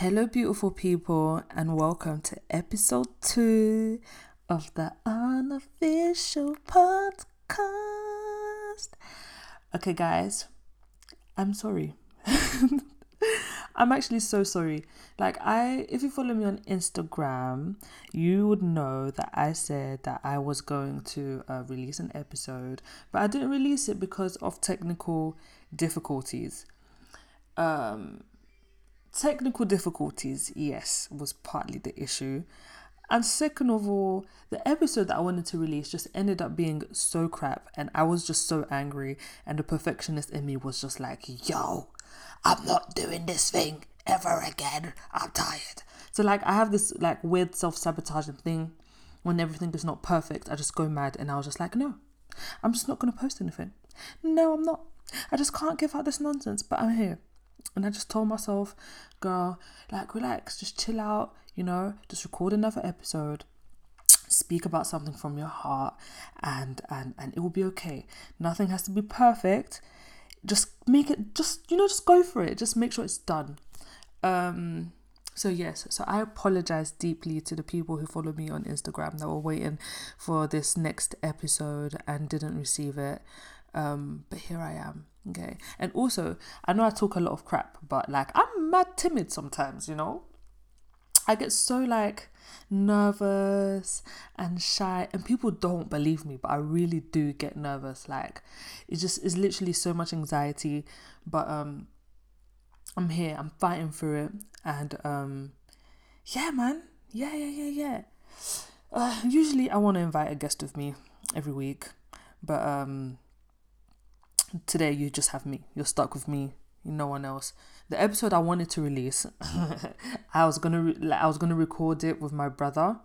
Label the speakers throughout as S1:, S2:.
S1: Hello, beautiful people, and welcome to episode two of the unofficial podcast. Okay, guys, I'm sorry. I'm actually so sorry. Like I if you follow me on Instagram, you would know that I said that I was going to uh, release an episode, but I didn't release it because of technical difficulties. Um technical difficulties, yes, was partly the issue. And second of all, the episode that I wanted to release just ended up being so crap, and I was just so angry. And the perfectionist in me was just like, yo, I'm not doing this thing ever again. I'm tired. So, like, I have this like weird self sabotaging thing when everything is not perfect. I just go mad, and I was just like, no, I'm just not going to post anything. No, I'm not. I just can't give out this nonsense, but I'm here. And I just told myself, girl, like, relax, just chill out, you know, just record another episode. Speak about something from your heart and and and it will be okay. Nothing has to be perfect. Just make it just you know just go for it. Just make sure it's done. Um so yes so i apologize deeply to the people who follow me on instagram that were waiting for this next episode and didn't receive it. Um but here i am okay. And also i know i talk a lot of crap but like i'm mad timid sometimes you know? I get so like nervous and shy and people don't believe me but i really do get nervous like it just is literally so much anxiety but um i'm here i'm fighting through it and um yeah man. Yeah yeah yeah yeah. Uh, usually i want to invite a guest with me every week but um today you just have me you're stuck with me no one else the episode I wanted to release, I was gonna re- I was gonna record it with my brother,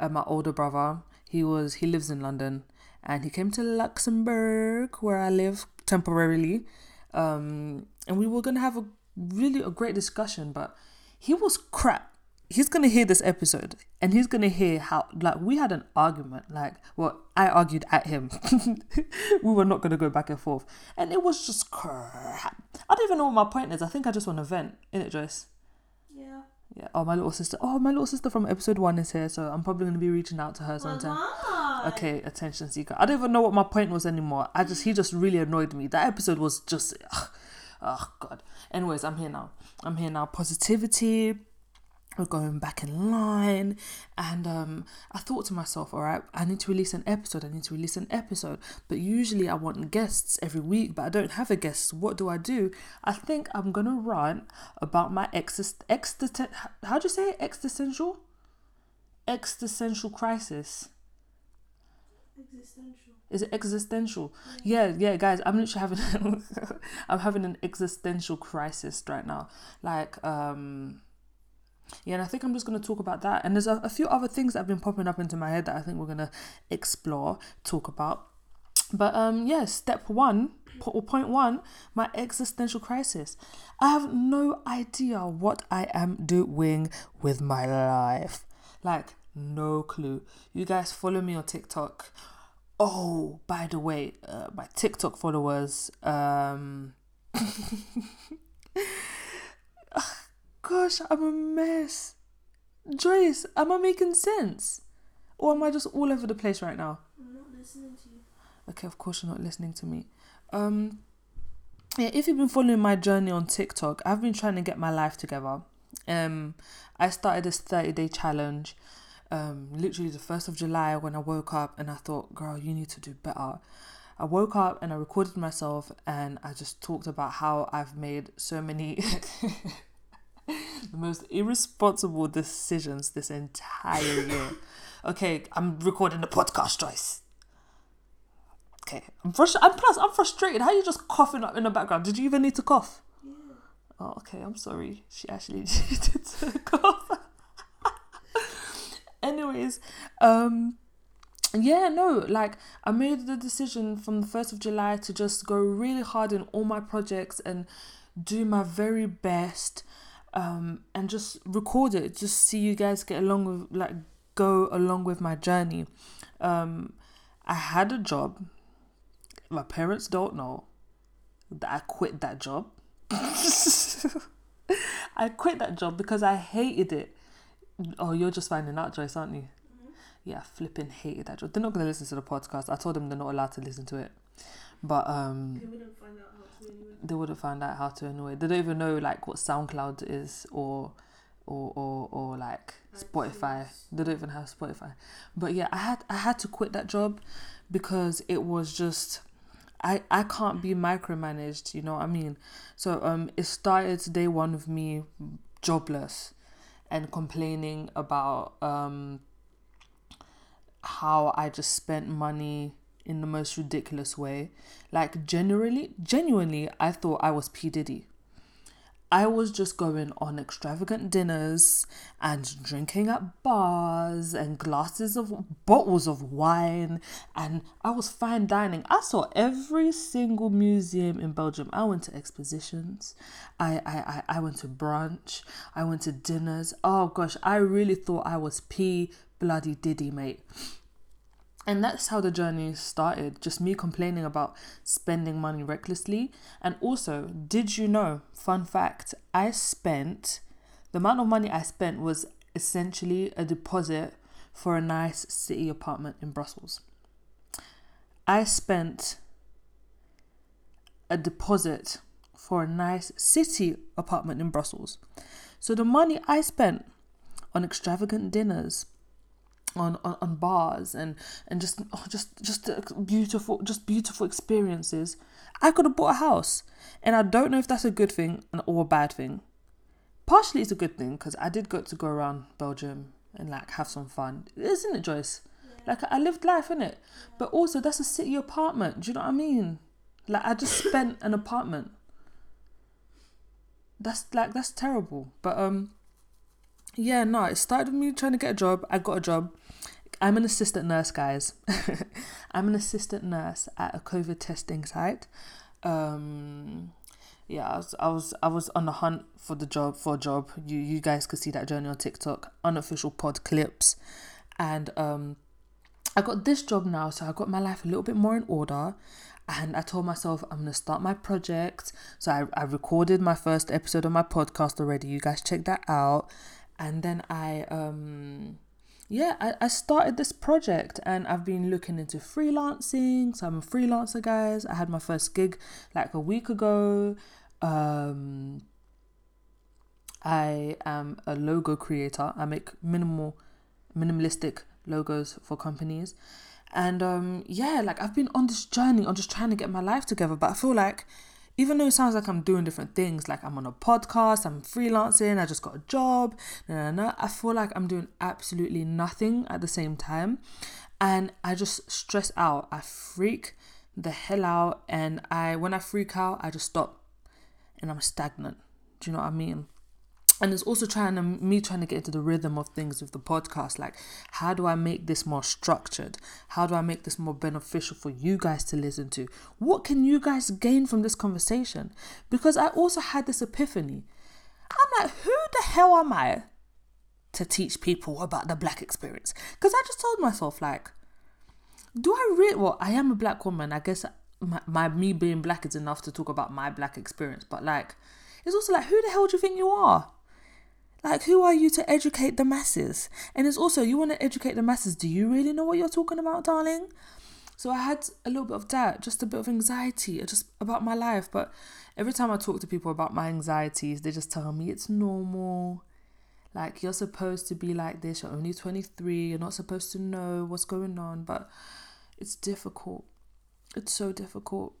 S1: uh, my older brother. He was he lives in London, and he came to Luxembourg where I live temporarily, um, and we were gonna have a really a great discussion. But he was crap he's gonna hear this episode and he's gonna hear how like we had an argument like well i argued at him. We were not gonna go back and forth. And it was just crap. I don't even know what my point is. I think i just want to vent in it joyce?
S2: Yeah.
S1: yeah. Oh my little sister oh my little sister from episode one is here so i'm probably gonna be reaching out to her sometime. Okay attention seeker. I don't even know what my point was anymore. I just he just really annoyed me. That episode was just ugh, oh god. Anyways i'm here now. I'm here now. Positivity going back in line. And um, i thought to myself all right i need to release an episode i need to release an episode. But usually i want guests every week but i don't have a guest. What do i do? I think i'm gonna rant about my exist existen- how do you say it? existential? Existential crisis.
S2: Existential.
S1: is it existential? Yeah yeah guys i'm literally having i'm having an existential crisis right now. Like um yeah, and I think I'm just going to talk about that. And there's a, a few other things that have been popping up into my head that I think we're going to explore, talk about. But um, yeah, step one or point one, my existential crisis. I have no idea what I am doing with my life. Like, no clue. You guys follow me on TikTok. Oh, by the way, uh, my TikTok followers, um, gosh, I'm a mess. Joyce, am I making sense? Or am I just all over the place right now?
S2: I'm not listening to you.
S1: Okay, of course you're not listening to me. Um yeah, if you've been following my journey on TikTok, I've been trying to get my life together. Um I started this 30 day challenge um literally the 1st of July when I woke up and I thought, girl, you need to do better. I woke up and I recorded myself and I just talked about how I've made so many the most irresponsible decisions this entire year. Okay, I'm recording the podcast, Joyce. Okay, I'm frust- I'm plus I'm frustrated. How are you just coughing up in the background? Did you even need to cough?
S2: Yeah.
S1: Oh, okay. I'm sorry. She actually needed to cough. Anyways, um, yeah, no, like I made the decision from the first of July to just go really hard in all my projects and do my very best um, and just record it. Just see you guys get along with like go along with my journey. Um, I had a job. My parents don't know that I quit that job. I quit that job because I hated it. Oh, you're just finding out, Joyce, aren't you?
S2: Mhm.
S1: Yeah, I flipping hated that job. They're not gonna listen to the podcast. I told them they're not allowed to listen to it. But um
S2: They wouldn't find out how to anyway.
S1: they would have found out how to annoy. They don't even know like what SoundCloud is or or or, or like Spotify. They don't even have Spotify. But yeah, I had I had to quit that job because it was just I I can't be micromanaged, you know what I mean? So um it started day one of me jobless and complaining about um how I just spent money in the most ridiculous way. Like generally genuinely I thought I was P. Diddy. I was just going on extravagant dinners and drinking at bars and glasses of bottles of wine and I was fine dining. I saw every single museum in Belgium. I went to expositions. I I, I, I went to brunch. I went to dinners. Oh gosh, I really thought I was P bloody Diddy, mate. And that's how the journey started. Just me complaining about spending money recklessly. And also, did you know, fun fact, I spent the amount of money I spent was essentially a deposit for a nice city apartment in Brussels. I spent a deposit for a nice city apartment in Brussels. So the money I spent on extravagant dinners, on, on, on bars and and just oh, just just beautiful just beautiful experiences. I could have bought a house and i don't know if that's a good thing or a bad thing. Partially it's a good thing because i did get to go around belgium and like have some fun. Isn't it joyce? Like i lived life in it but also that's a city apartment. Do you know what i mean? Like i just spent an apartment. That's like that's terrible. But um yeah no it started with me trying to get a job. I got a job. I'm an assistant nurse guys. I'm an assistant nurse at a covid testing site. Um yeah I was, I was i was on the hunt for the job for a job. You you guys could see that journey on tiktok. Unofficial pod clips. And um i got this job now so i got my life a little bit more in order. And I told myself I'm gonna start my project. So I, I recorded my first episode of my podcast already. You guys check that out. And then I um yeah, I, I started this project and I've been looking into freelancing. So I'm a freelancer, guys. I had my first gig like a week ago. Um I am a logo creator. I make minimal minimalistic logos for companies. And um, yeah, like I've been on this journey on just trying to get my life together. But I feel like, even though it sounds like I'm doing different things, like I'm on a podcast, I'm freelancing, I just got a job, no, no, no, I feel like I'm doing absolutely nothing at the same time. And I just stress out. I freak the hell out. And I, when I freak out, I just stop and I'm stagnant. Do you know what I mean? And it's also trying to me trying to get into the rhythm of things with the podcast. Like how do i make this more structured? How do i make this more beneficial for you guys to listen to? What can you guys gain from this conversation? Because i also had this epiphany. I'm like who the hell am i to teach people about the black experience? Because i just told myself like do i really well i am a black woman. I guess my, my me being black is enough to talk about my black experience. But like it's also like who the hell do you think you are like, who are you to educate the masses? And it's also, you want to educate the masses. Do you really know what you're talking about, darling? So I had a little bit of doubt, just a bit of anxiety, just about my life. But every time I talk to people about my anxieties, they just tell me it's normal. Like, you're supposed to be like this. You're only 23. You're not supposed to know what's going on. But it's difficult. It's so difficult.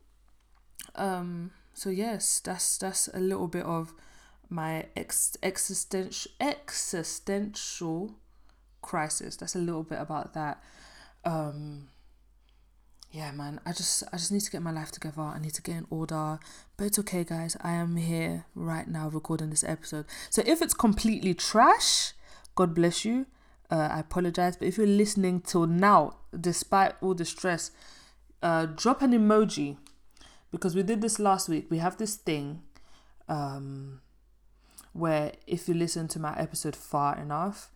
S1: Um. So yes, that's that's a little bit of my ex- existential existential crisis. That's a little bit about that. Um yeah, man, I just I just need to get my life together. I need to get in order. But it's okay, guys. I am here right now recording this episode. So if it's completely trash, God bless you. Uh, I apologize, but if you're listening till now, despite all the stress, uh, drop an emoji because we did this last week. We have this thing um, where if you listen to my episode far enough,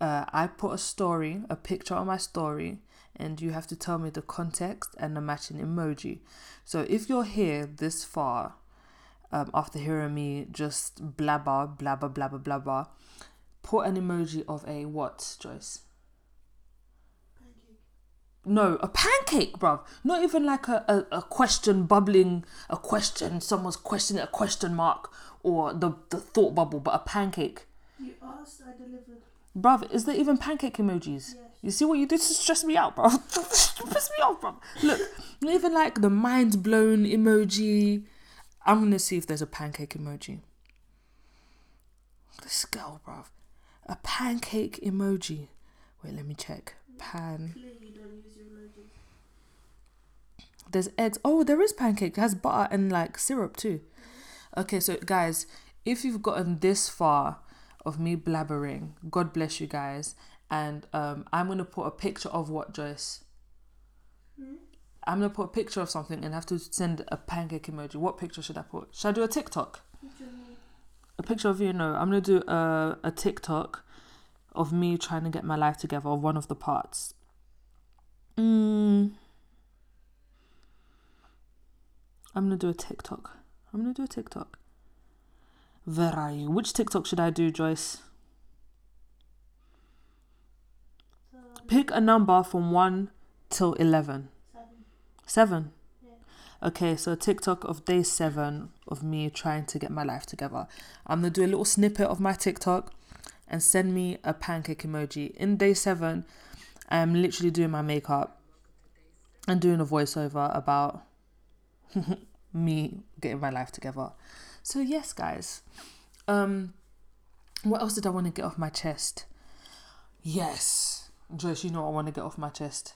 S1: uh, I put a story, a picture on my story, and you have to tell me the context and the matching emoji. So if you're here this far, um, after hearing me just blabber, blabber, blabber, blabber, put an emoji of a what, Joyce?
S2: Pancake.
S1: No, a pancake, bruv. Not even like a, a, a question bubbling, a question, someone's questioning a question mark or the, the thought bubble, but a pancake.
S2: You asked, I delivered.
S1: Bruv, is there even pancake emojis?
S2: Yes.
S1: You see what you did to stress me out, bro? Piss me off, bro. Look, even like the mind blown emoji. I'm gonna see if there's a pancake emoji. This girl, bruv. A pancake emoji. Wait, let me check. Pan.
S2: Clearly, you don't use your emojis.
S1: There's eggs. Oh, there is pancake. It has butter and like syrup too. Okay, so guys, if you've gotten this far of me blabbering, God bless you guys. And um, I'm gonna put a picture of what Joyce. I'm gonna put a picture of something and have to send a pancake emoji. What picture should I put? Should I do a TikTok? A picture of you? No, I'm gonna do a a TikTok of me trying to get my life together. Of one of the parts. Mm. I'm gonna do a TikTok. I'm gonna do a TikTok. Where are you? Which TikTok should I do, Joyce? Pick a number from one till eleven.
S2: seven.
S1: Seven.
S2: Yeah.
S1: Okay, so a TikTok of day seven of me trying to get my life together. I'm gonna do a little snippet of my TikTok and send me a pancake emoji. In day seven, I'm literally doing my makeup and doing a voiceover about me getting my life together. So yes, guys. Um what else did I want to get off my chest? Yes. Joyce, you know what I want to get off my chest.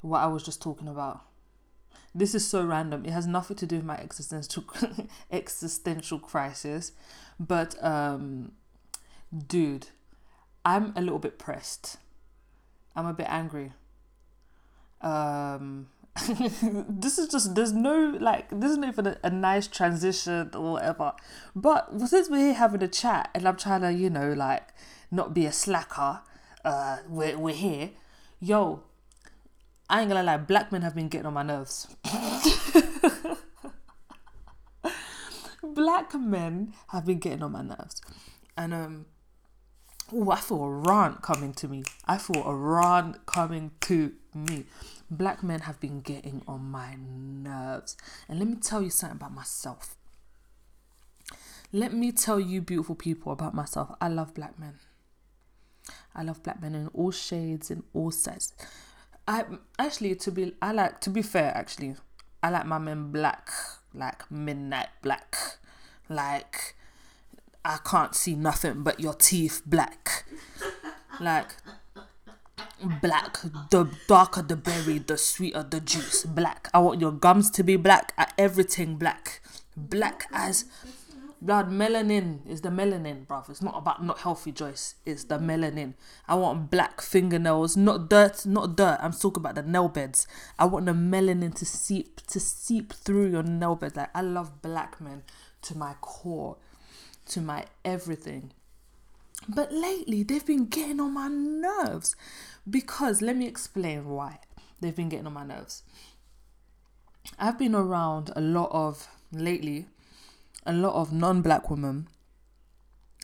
S1: What I was just talking about. This is so random. It has nothing to do with my existential existential crisis, but um, dude, I'm a little bit pressed. I'm a bit angry. Um, this is just there's no like this is not even a, a nice transition or whatever. But since we're here having a chat and I'm trying to you know like not be a slacker, uh, we're we're here, yo. I ain't gonna lie, black men have been getting on my nerves. black men have been getting on my nerves. And um oh, I feel a rant coming to me. I feel a rant coming to me. Black men have been getting on my nerves. And let me tell you something about myself. Let me tell you, beautiful people, about myself. I love black men. I love black men in all shades, in all sizes. I actually to be I like to be fair actually I like my men black like midnight black like I can't see nothing but your teeth black like black the darker the berry the sweeter the juice. Black. I want your gums to be black. Everything black. Black as blood melanin is the melanin bruv. It's not about not healthy Joyce. It's the melanin. I want black fingernails not dirt not dirt. I'm talking about the nail beds. I want the melanin to seep to seep through your nail beds. Like I love black men to my core to my everything but lately they've been getting on my nerves. Because let me explain why they've been getting on my nerves. I've been around a lot of lately a lot of non-black women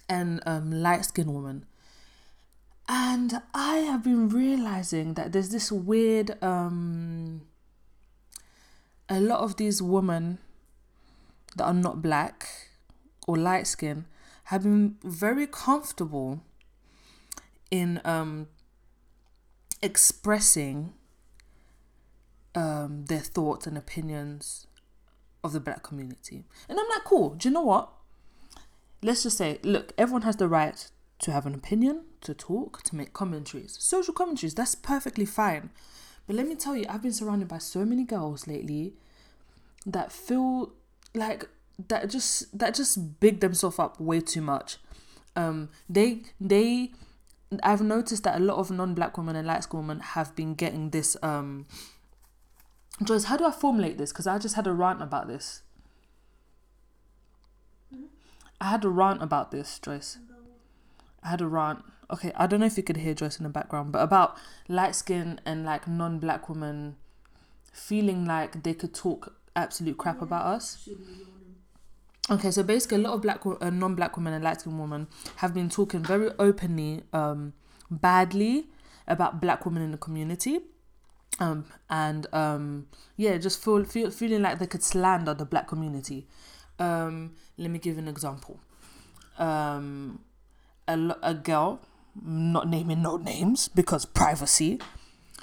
S1: and um, light-skinned women. And i have been realizing that there's this weird um, a lot of these women that are not black or light-skinned have been very comfortable in um, expressing um, their thoughts and opinions of the black community. And I'm like, cool, do you know what? Let's just say, look, everyone has the right to have an opinion, to talk, to make commentaries. Social commentaries, that's perfectly fine. But let me tell you, I've been surrounded by so many girls lately that feel like that just that just big themselves up way too much. Um they they I've noticed that a lot of non-black women and light skinned women have been getting this um Joyce, how do I formulate this? Because I just had a rant about this. I had a rant about this, Joyce. I had a rant. Okay, I don't know if you could hear Joyce in the background, but about light skin and like non black women feeling like they could talk absolute crap about us. Okay, so basically, a lot of black, uh, non-black women and light-skinned women have been talking very openly, um, badly about black women in the community, um, and um, yeah, just feel, feel feeling like they could slander the black community. Um, let me give an example. Um, a, a girl, not naming no names because privacy,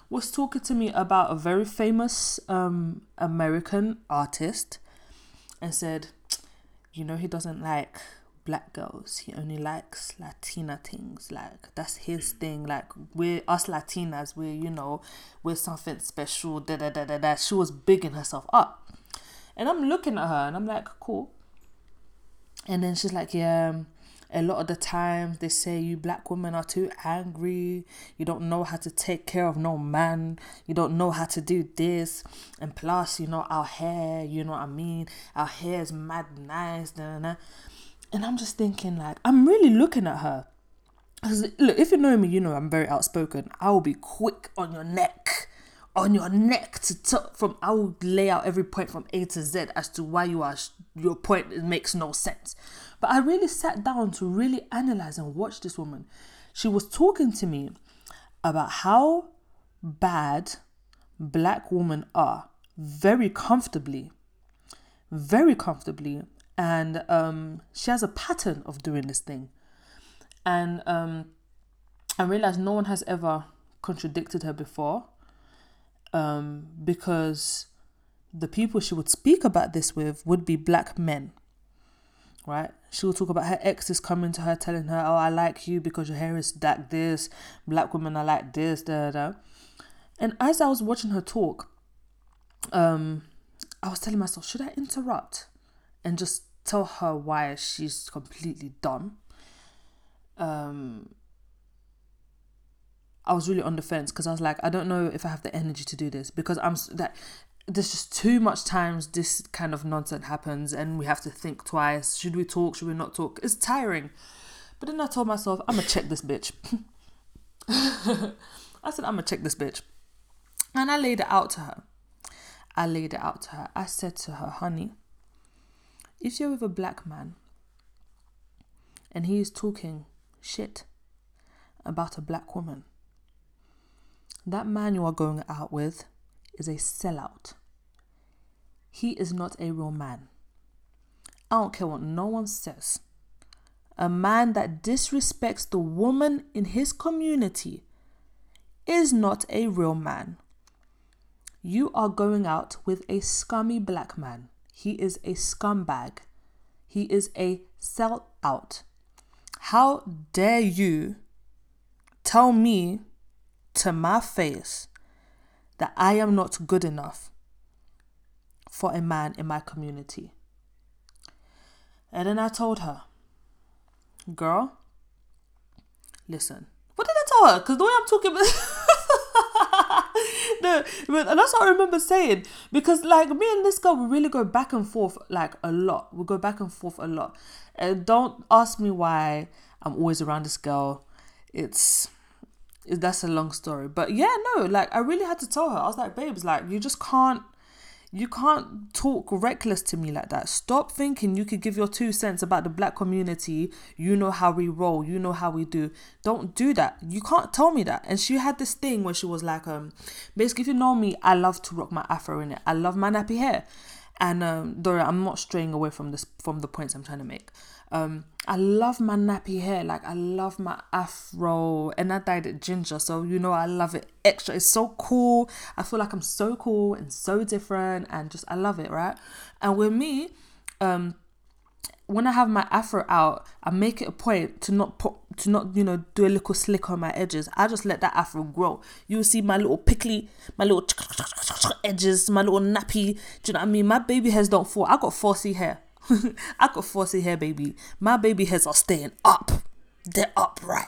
S1: was talking to me about a very famous um, American artist and said, you know, he doesn't like black girls. He only likes Latina things. Like that's his mm. thing. Like we're us Latinas. We're you know we're something special. Da da da da da. She was bigging herself up, and I'm looking at her and I'm like, cool. And then she's like, yeah. Um, A lot of the time, they say you black women are too angry. You don't know how to take care of no man. You don't know how to do this. And plus, you know, our hair, you know what I mean? Our hair is mad nice. Da, da, da. And I'm just thinking, like, I'm really looking at her. 'Cause, look, if you know me, you know I'm very outspoken. I will be quick on your neck, on your neck to talk from. I will lay out every point from A to Z as to why you are your point makes no sense. But I really sat down to really analyze and watch this woman. She was talking to me about how bad black women are very comfortably, very comfortably, and um, she has a pattern of doing this thing. And um, I realized no one has ever contradicted her before, um, because the people she would speak about this with would be black men, right? She'll talk about her exes coming to her, telling her, "Oh, I like you because your hair is like this. Black women are like this." Da. da. And as I was watching her talk, um, I was telling myself, should I interrupt and just tell her why she's completely dumb? um I was really on the fence because I was like, I don't know if I have the energy to do this because I'm that there's just too much times this kind of nonsense happens and we have to think twice. Should we talk? Should we not talk? It's tiring. But then I told myself, I'm gonna check this bitch. I said, I'm gonna check this bitch, and I laid it out to her. I laid it out to her. I said to her, honey, if you're with a black man and he is talking shit about a black woman. That man you are going out with is a sellout. He is not a real man. I don't care what no one says. A man that disrespects the woman in his community is not a real man. You are going out with a scummy black man. He is a scumbag. He is a sellout. How dare you tell me to my face that I am not good enough for a man in my community? And then I told her, girl, listen. What did I tell her? Because the way I'm talking about. no, but that's what I remember saying. Because like me and this girl, we really go back and forth like a lot. We go back and forth a lot. And don't ask me why I'm always around this girl. It's that's a long story. But yeah, no, like I really had to tell her. I was like, babes, like you just can't you can't talk reckless to me like that. Stop thinking you could give your two cents about the black community. You know how we roll, you know how we do. Don't do that. You can't tell me that. And she had this thing where she was like, um, basically, if you know me, I love to rock my afro in it. I love my nappy hair. And um, Dora, I'm not straying away from this from the points I'm trying to make. Um, I love my nappy hair, like I love my afro, and I dyed it ginger, so you know I love it extra. It's so cool. I feel like I'm so cool and so different, and just I love it, right? And with me, um, when I have my afro out, I make it a point to not put to not you know do a little slick on my edges. I just let that afro grow. You'll see my little pickly, my little edges, my little nappy. Do you know what I mean? My baby hairs don't fall. I got 4C hair. I got 4C hair, baby. My baby hairs are staying up. They're upright.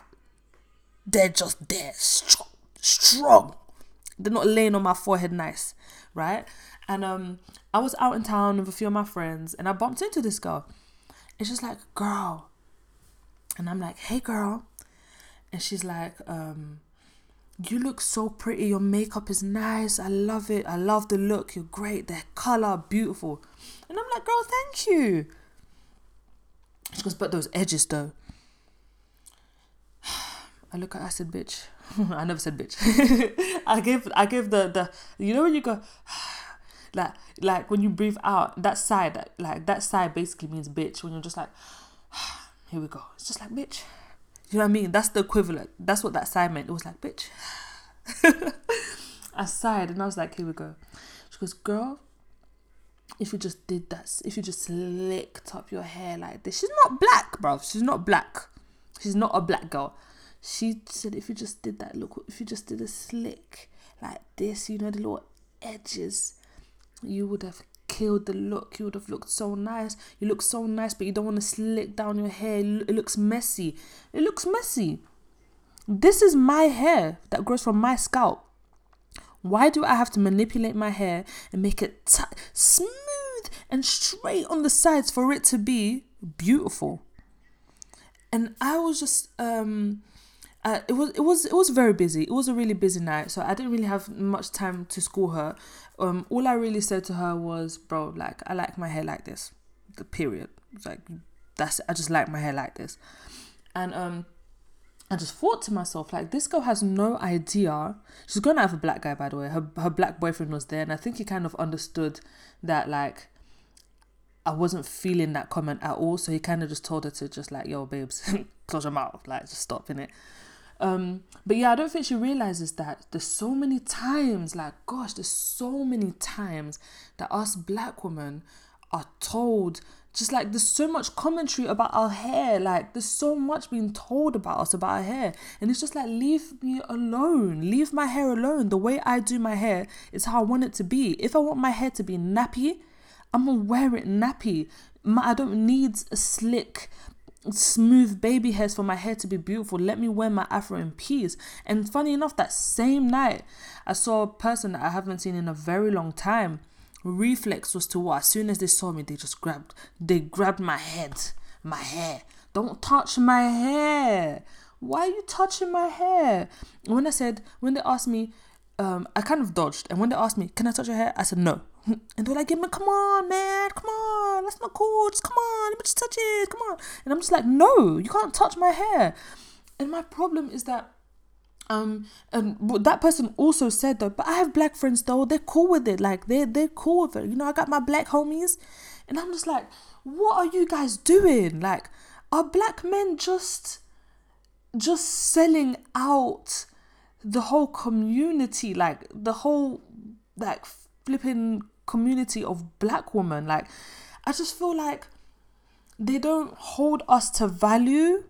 S1: They're just there, strong, strong. They're not laying on my forehead nice, right? And um, I was out in town with a few of my friends, and I bumped into this girl. And she's like, "Girl," and I'm like, "Hey, girl," and she's like, um, "You look so pretty. Your makeup is nice. I love it. I love the look. You're great. The color, beautiful." And I'm like, "Girl, thank you." She goes, but those edges though. I look at I said, bitch. I never said bitch. I gave I gave the the you know when you go like like when you breathe out that side that like that side basically means bitch when you're just like here we go. It's just like bitch. You know what I mean? That's the equivalent. That's what that side meant. It was like bitch. I sighed and I was like, here we go. She goes, girl, if you just did that, if you just slicked up your hair like this, she's not black, bro. She's not black. She's not a black girl. She said, if you just did that, look, if you just did a slick like this, you know, the little edges, you would have killed the look. You would have looked so nice. You look so nice, but you don't want to slick down your hair. It looks messy. It looks messy. This is my hair that grows from my scalp. Why do I have to manipulate my hair and make it t- smooth and straight on the sides for it to be beautiful? And I was just um uh, it was it was it was very busy. It was a really busy night, so I didn't really have much time to school her. Um, all I really said to her was, "Bro, like I like my hair like this." The period. Like that's I just like my hair like this, and um, I just thought to myself, like, this girl has no idea. She's gonna have a black guy, by the way. Her her black boyfriend was there, and I think he kind of understood that, like, I wasn't feeling that comment at all. So he kind of just told her to just like, yo, babes, close your mouth, like, just stop in it. Um, but yeah, I don't think she realizes that there's so many times, like, gosh, there's so many times that us black women are told just like there's so much commentary about our hair like there's so much being told about us about our hair. And it's just like leave me alone. Leave my hair alone. The way i do my hair is how i want it to be. If i want my hair to be nappy i'm gonna wear it nappy. My, i don't need a slick smooth baby hairs for my hair to be beautiful. Let me wear my afro in peace. And funny enough that same night i saw a person that i haven't seen in a very long time. Reflex was to what? As soon as they saw me they just grabbed they grabbed my head my hair. Don't touch my hair. Why are you touching my hair? When i said when they asked me um i kind of dodged. And when they asked me can i touch your hair? I said no and they're like come on man come on that's not cool just come on let me just touch it come on. And i'm just like no you can't touch my hair. And my problem is that um and that person also said though but i have black friends though they're cool with it like they're they're cool with it you know i got my black homies. And i'm just like what are you guys doing? Like are black men just just selling out the whole community like the whole like flipping community of black women like i just feel like they don't hold us to value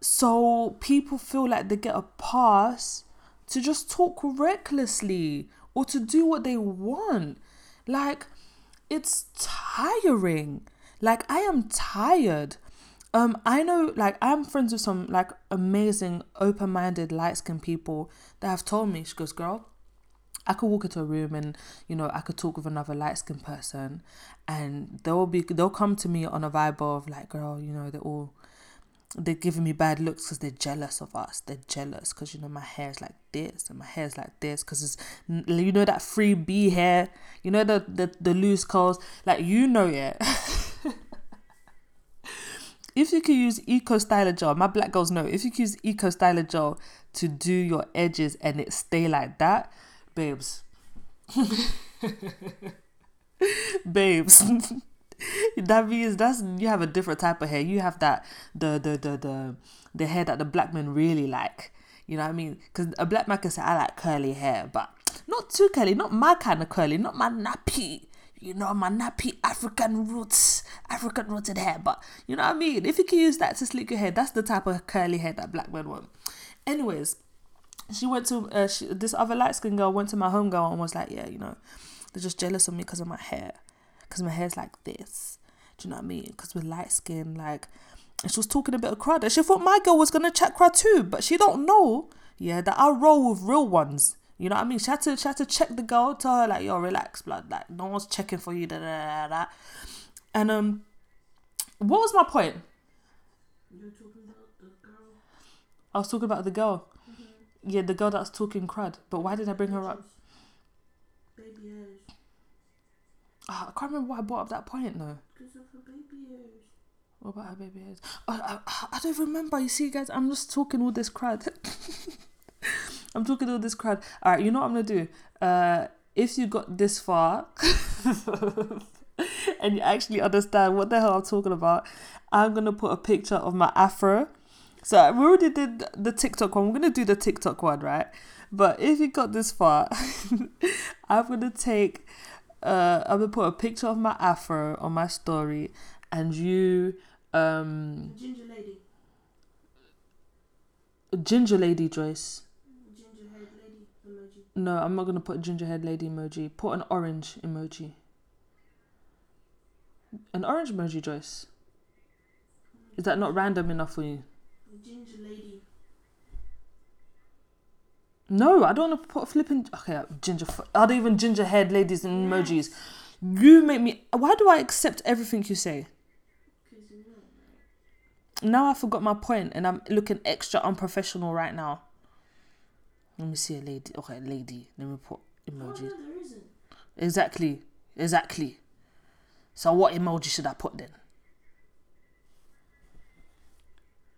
S1: so people feel like they get a pass to just talk recklessly or to do what they want. Like, it's tiring. Like, I am tired. Um, I know, like, I'm friends with some like amazing, open-minded, light-skinned people that have told me, she goes, girl, I could walk into a room and you know I could talk with another light skinned person, and they'll be they'll come to me on a vibe of like, girl, you know, they're all they're giving me bad looks because they're jealous of us. They're jealous because you know my hair is like this and my hair is like this because it's you know that free B hair. You know the the the loose curls. Like you know it. if you could use Eco Styler gel, my black girls know. If you could use Eco Styler gel to do your edges and it stay like that, babes. babes. that means that's you have a different type of hair. You have that the the the the the hair that the black men really like. You know what I mean? Because a black man can say I like curly hair, but not too curly, not my kind of curly, not my nappy. You know, my nappy African roots, African rooted hair. But you know what I mean? If you can use that to slick your hair, that's the type of curly hair that black men want. Anyways, she went to uh, she, this other light skinned girl went to my home girl and was like, yeah, you know, they're just jealous of me because of my hair because my hair's like this. Do you know what I mean? Because we're light skin, like, and she was talking a bit of crud. And she thought my girl was gonna chat crud too, but she don't know, yeah, that I roll with real ones. You know what I mean? She had to, she had to check the girl, tell her like, yo, relax, blood. Like, no one's checking for you, da da da da. And um, what was my point?
S2: You were talking about the girl.
S1: I was talking about the girl. Yeah, the girl that's talking crud. But why did I bring her up?
S2: Baby hairs.
S1: Ah, I can't remember why I brought up that point though.
S2: Because of her baby hairs.
S1: What about her baby hairs? I, I, I don't remember. You see, guys, I'm just talking all this crud. I'm talking all this crud. All right, you know what I'm gonna do? Uh, if you got this far and you actually understand what the hell I'm talking about, I'm gonna put a picture of my afro. So we already did the TikTok one. We're gonna do the TikTok one, right? But if you got this far, I'm gonna take. Uh, I'm gonna put a picture of my afro on my story, and you um
S2: Ginger lady.
S1: ginger lady Joyce.
S2: Ginger lady emoji.
S1: No, I'm not gonna put ginger head lady emoji. Put an orange emoji. An orange emoji, Joyce. Is that not random enough for you?
S2: Ginger lady.
S1: No, I don't want to put a flipping. Okay, uh, ginger. f- Are there even ginger head ladies and emojis? You make me. Why do I accept everything you say?
S2: Because you know.
S1: Now I forgot my point and I'm looking extra unprofessional right now. Let me see a lady. Okay, lady. Let me put
S2: Oh,
S1: emoji.
S2: no, there isn't.
S1: Exactly. Exactly. So what emoji should I put then?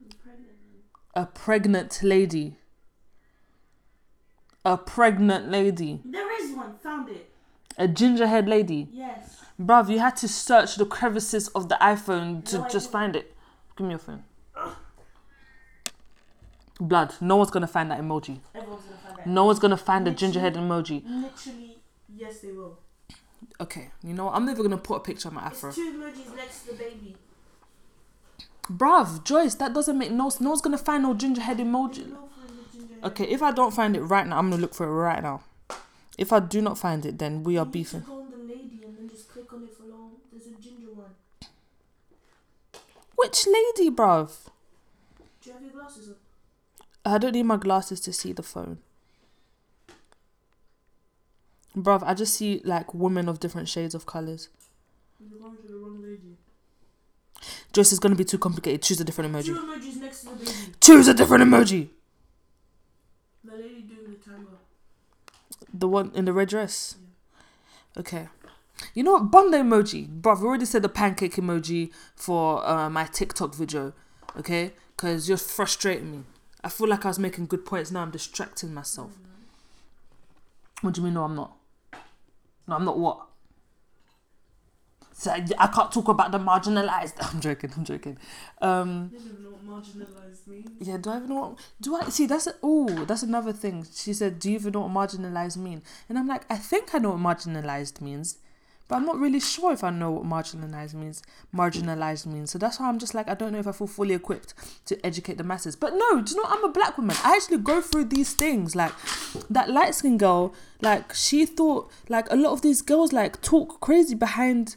S2: I'm pregnant, man.
S1: A pregnant lady. A pregnant lady.
S2: There is one. Found it.
S1: A gingerhead lady.
S2: Yes.
S1: Bruv, you had to search the crevices of the iPhone to
S2: No,
S1: just find it. Give me your phone. Blood. No one's gonna find that emoji.
S2: Everyone's gonna find that.
S1: No one's gonna find the
S2: Literally.
S1: ginger head emoji.
S2: Literally, yes, they will.
S1: Okay, you know what? I'm never gonna put a picture of my afro.
S2: It's two emojis next to the baby.
S1: Bruv, Joyce, that doesn't make no No one's gonna find no ginger head emoji.
S2: There's no for the ginger hair.
S1: Okay, if I don't find it right now, I'm gonna look for it right now. If I do not find it, then we are beefing.
S2: go on the lady and then just click on it for long. There's a ginger one.
S1: Which lady, bruv?
S2: Do you have your glasses on?
S1: I don't need my glasses to see the phone. Bruv, I just see like women of different shades of colours.
S2: You're going to the wrong lady.
S1: Joyce is gonna be too complicated. Choose a different
S2: Two
S1: emoji.
S2: emojis next to the baby.
S1: Choose a different emoji.
S2: The lady doing the tango.
S1: The one in the red dress. Okay. You know what? The emoji. Bruv, I've already said the pancake emoji for uh, my TikTok video. Okay? Because you're frustrating me. I feel like I was making good points. Now I'm distracting myself. What do you mean, no, I'm not? No, I'm not what? So I, I can't talk about the marginalized. I'm joking, I'm joking. Um,
S2: You don't even know what marginalized means.
S1: yeah, do I even know what do I see that's oh that's another thing. She said, Do you even know what marginalized mean? And I'm like, I think I know what marginalized means, but I'm not really sure if I know what marginalized means. Marginalized means. So that's why I'm just like, I don't know if I feel fully equipped to educate the masses. But no, do you know I'm a black woman. I actually go through these things. Like that light skinned girl, like she thought like a lot of these girls like talk crazy behind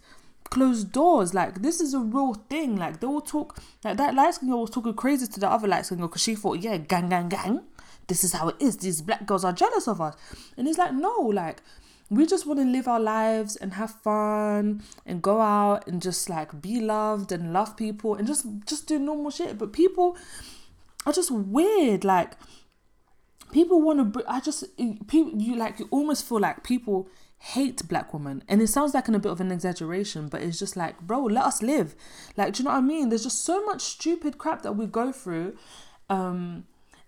S1: closed doors. Like this is a real thing. Like they will talk like that light skin girl was talking crazy to the other light skin girl because she thought, yeah, gang, gang, gang. This is how it is. These black girls are jealous of us. And it's like, no, like we just want to live our lives and have fun and go out and just like be loved and love people and just just do normal shit. But people are just weird. Like people want to. I just people you like you almost feel like people hate black women. And it sounds like in a bit of an exaggeration but it's just like bro let us live. Like do you know what i mean? There's just so much stupid crap that we go through um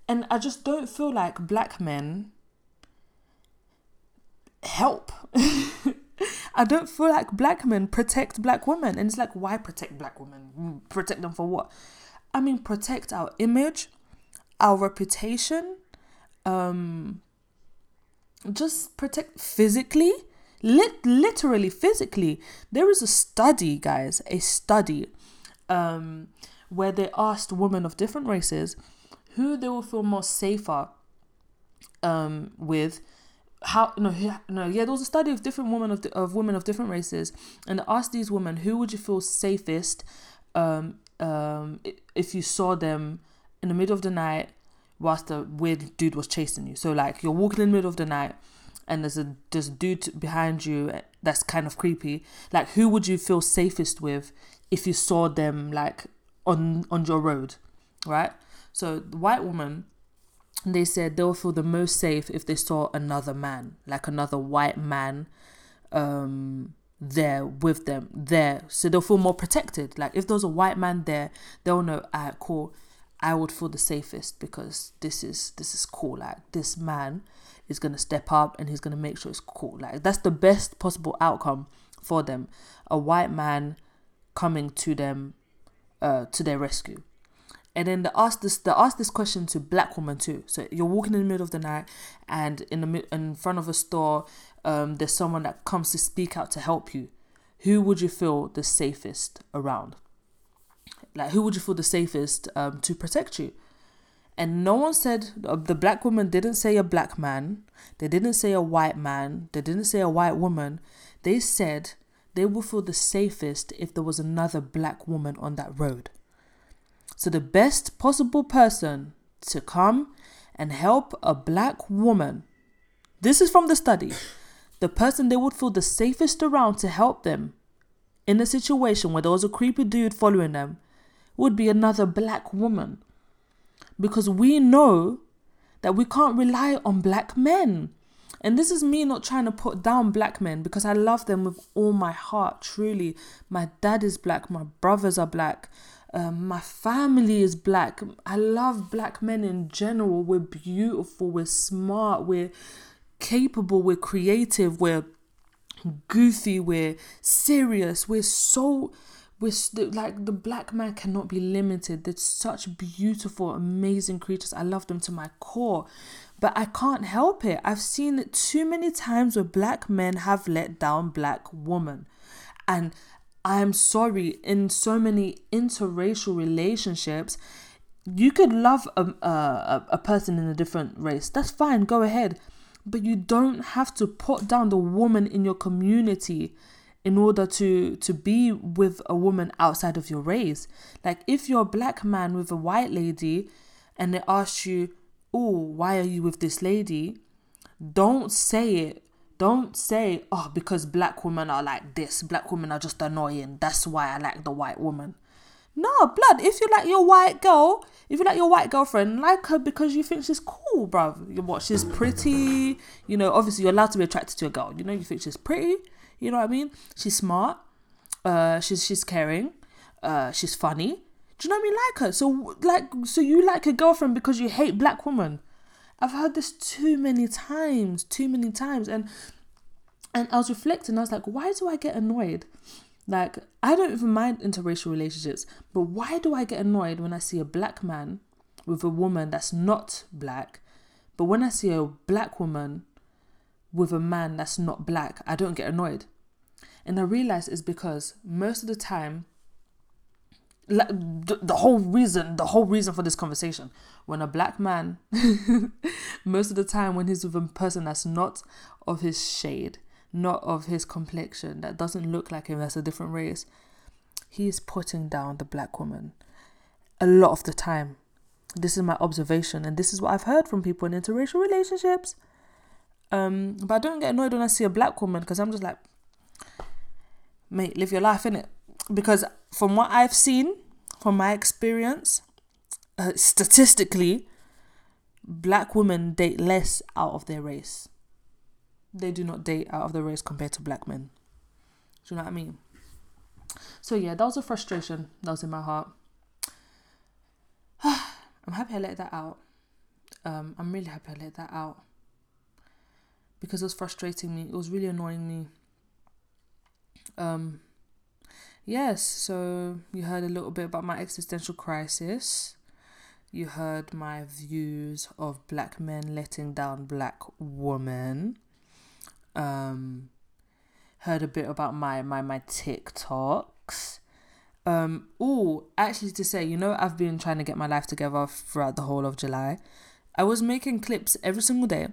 S1: and i just don't feel like black men help. I don't feel like black men protect black women. And it's like why protect black women? Protect them for what? I mean protect our image our reputation um just protect physically lit literally physically there is a study guys a study um where they asked women of different races who they will feel more safer um with how no no yeah there was a study of different women of, of women of different races and asked these women who would you feel safest um um if you saw them in the middle of the night whilst the weird dude was chasing you. So like you're walking in the middle of the night and there's a there's a dude behind you that's kind of creepy. Like who would you feel safest with if you saw them like on on your road right? So the white woman they said they'll feel the most safe if they saw another man like another white man um there with them there. So they'll feel more protected. Like if there's a white man there they'll know alright cool i would feel the safest because this is this is cool. Like this man is to step up and he's to make sure it's cool. Like that's the best possible outcome for them. A white man coming to them uh to their rescue. And then they ask this they ask this question to black women too. So you're walking in the middle of the night and in the in front of a store um, there's someone that comes to speak out to help you. Who would you feel the safest around like who would you feel the safest um, to protect you? And no one said uh, the black woman didn't say a black man. They didn't say a white man. They didn't say a white woman. They said they would feel the safest if there was another black woman on that road. So, the best possible person to come and help a black woman, this is from the study, the person they would feel the safest around to help them in a situation where there was a creepy dude following them would be another black woman. Because we know that we can't rely on black men. And this is me not trying to put down black men because I love them with all my heart, truly. My dad is black, my brothers are black, um, my family is black. I love black men in general. We're beautiful, we're smart, we're capable, we're creative, we're goofy, we're serious, we're so we're like the black man cannot be limited. They're such beautiful, amazing creatures. I love them to my core, but I can't help it. I've seen it too many times where black men have let down black women, and I'm sorry, in so many interracial relationships, you could love a, a, a person in a different race. That's fine, go ahead. But you don't have to put down the woman in your community in order to to be with a woman outside of your race. Like if you're a black man with a white lady and they ask you, "Oh, why are you with this lady?" Don't say it don't say, oh, because black women are like this, black women are just annoying. That's why I like the white woman. No, blood. If you like your white girl, if you like your white girlfriend, like her because you think she's cool, bruv. You what? She's pretty. You know, obviously you're allowed to be attracted to a girl. You know, you think she's pretty. You know what I mean? She's smart. Uh, she's she's caring. Uh, she's funny. Do you know what I mean? Like her. So like, so you like a girlfriend because you hate black women. I've heard this too many times, too many times, and and I was reflecting. I was like, why do I get annoyed? Like, I don't even mind interracial relationships, but why do I get annoyed when I see a black man with a woman that's not black, but when I see a black woman with a man that's not black, I don't get annoyed. And I realize it's because most of the time like the, the whole reason the whole reason for this conversation when a black man most of the time when he's with a person that's not of his shade not of his complexion that doesn't look like him that's a different race he's putting down the black woman a lot of the time. This is my observation and this is what i've heard from people in interracial relationships um but i don't get annoyed when i see a black woman because i'm just like mate live your life in it because from what I've seen, from my experience, uh, statistically, black women date less out of their race. They do not date out of their race compared to black men. Do you know what I mean? So yeah, that was a frustration that was in my heart. I'm happy I let that out. Um, I'm really happy I let that out because it was frustrating me. It was really annoying me. Um, yes, so you heard a little bit about my existential crisis. You heard my views of black men letting down black women. Um, heard a bit about my my my TikToks. Um, oh, actually, to say, you know, I've been trying to get my life together throughout the whole of July. I was making clips every single day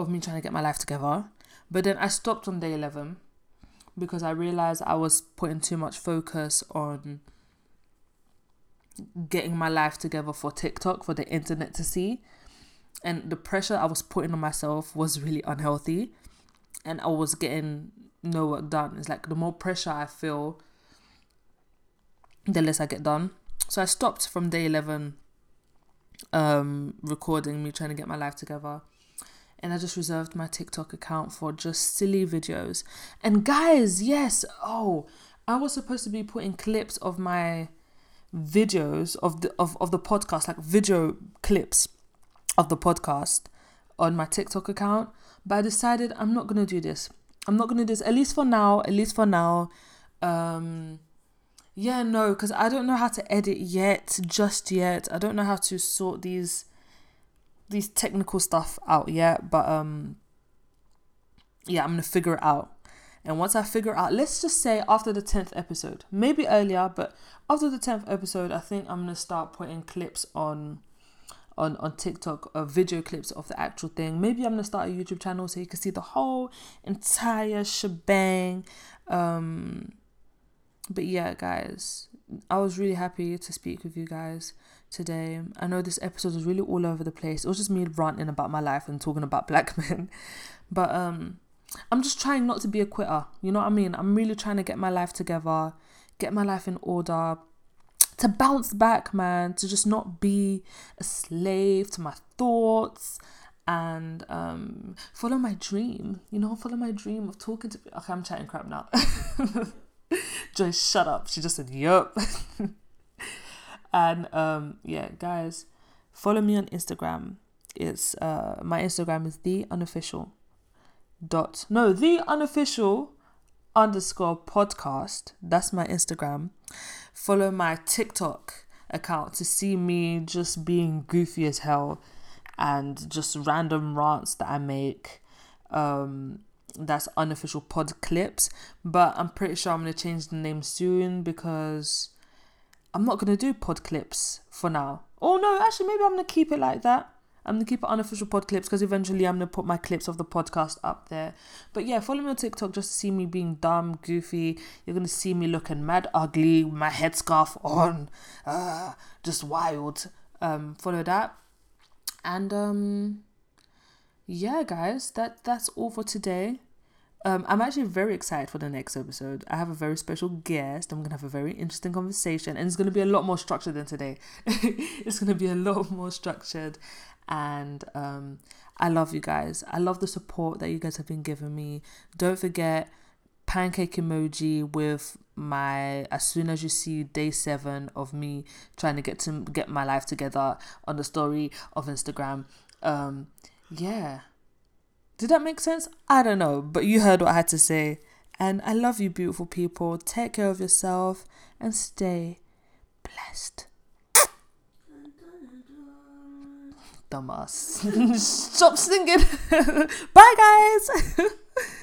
S1: of me trying to get my life together, but then I stopped on day 11 because I realized I was putting too much focus on getting my life together for TikTok, for the internet to see. And the pressure I was putting on myself was really unhealthy. And I was getting no work done. It's like the more pressure I feel, the less I get done. So I stopped from day 11 um, recording me trying to get my life together. And I just reserved my TikTok account for just silly videos. And guys, yes, oh, I was supposed to be putting clips of my videos of the of, of the podcast, like video clips of the podcast on my TikTok account. But I decided I'm not gonna do this. I'm not gonna do this at least for now. At least for now. Um yeah, no, because I don't know how to edit yet, just yet. I don't know how to sort these these technical stuff out yet, but um yeah, I'm gonna figure it out. And once I figure out, let's just say after the 10th episode, maybe earlier, but after the 10th episode, I think I'm going to start putting clips on on on TikTok, uh, video clips of the actual thing. Maybe I'm going to start a YouTube channel so you can see the whole entire shebang. Um but yeah, guys, I was really happy to speak with you guys today. I know this episode was really all over the place. It was just me ranting about my life and talking about black men. But um I'm just trying not to be a quitter. You know what I mean? I'm really trying to get my life together, get my life in order, to bounce back, man, to just not be a slave to my thoughts and um, follow my dream. You know, follow my dream of talking to. Okay, I'm chatting crap now. Joyce, shut up. She just said, yup. and um, yeah, guys, follow me on Instagram. It's uh, my Instagram is the unofficial dot no the unofficial underscore podcast. That's my Instagram. Follow my TikTok account to see me just being goofy as hell and just random rants that I make. Um, that's unofficial pod clips, but I'm pretty sure I'm gonna change the name soon because I'm not gonna do pod clips for now. Oh no, actually, maybe I'm gonna keep it like that. I'm gonna keep it unofficial pod clips because eventually I'm gonna put my clips of the podcast up there. But yeah, follow me on TikTok just to see me being dumb, goofy. You're gonna see me looking mad ugly, my headscarf on, uh, just wild. Um, follow that, and um, yeah, guys, that that's all for today. Um, I'm actually very excited for the next episode. I have a very special guest. I'm gonna have a very interesting conversation, and it's gonna be a lot more structured than today. it's gonna be a lot more structured, and um, I love you guys. I love the support that you guys have been giving me. Don't forget pancake emoji with my as soon as you see day seven of me trying to get to get my life together on the story of Instagram. Um, yeah. Did that make sense? I don't know, but you heard what I had to say. And I love you, beautiful people. Take care of yourself and stay blessed. Dumbass. Stop singing. Bye, guys.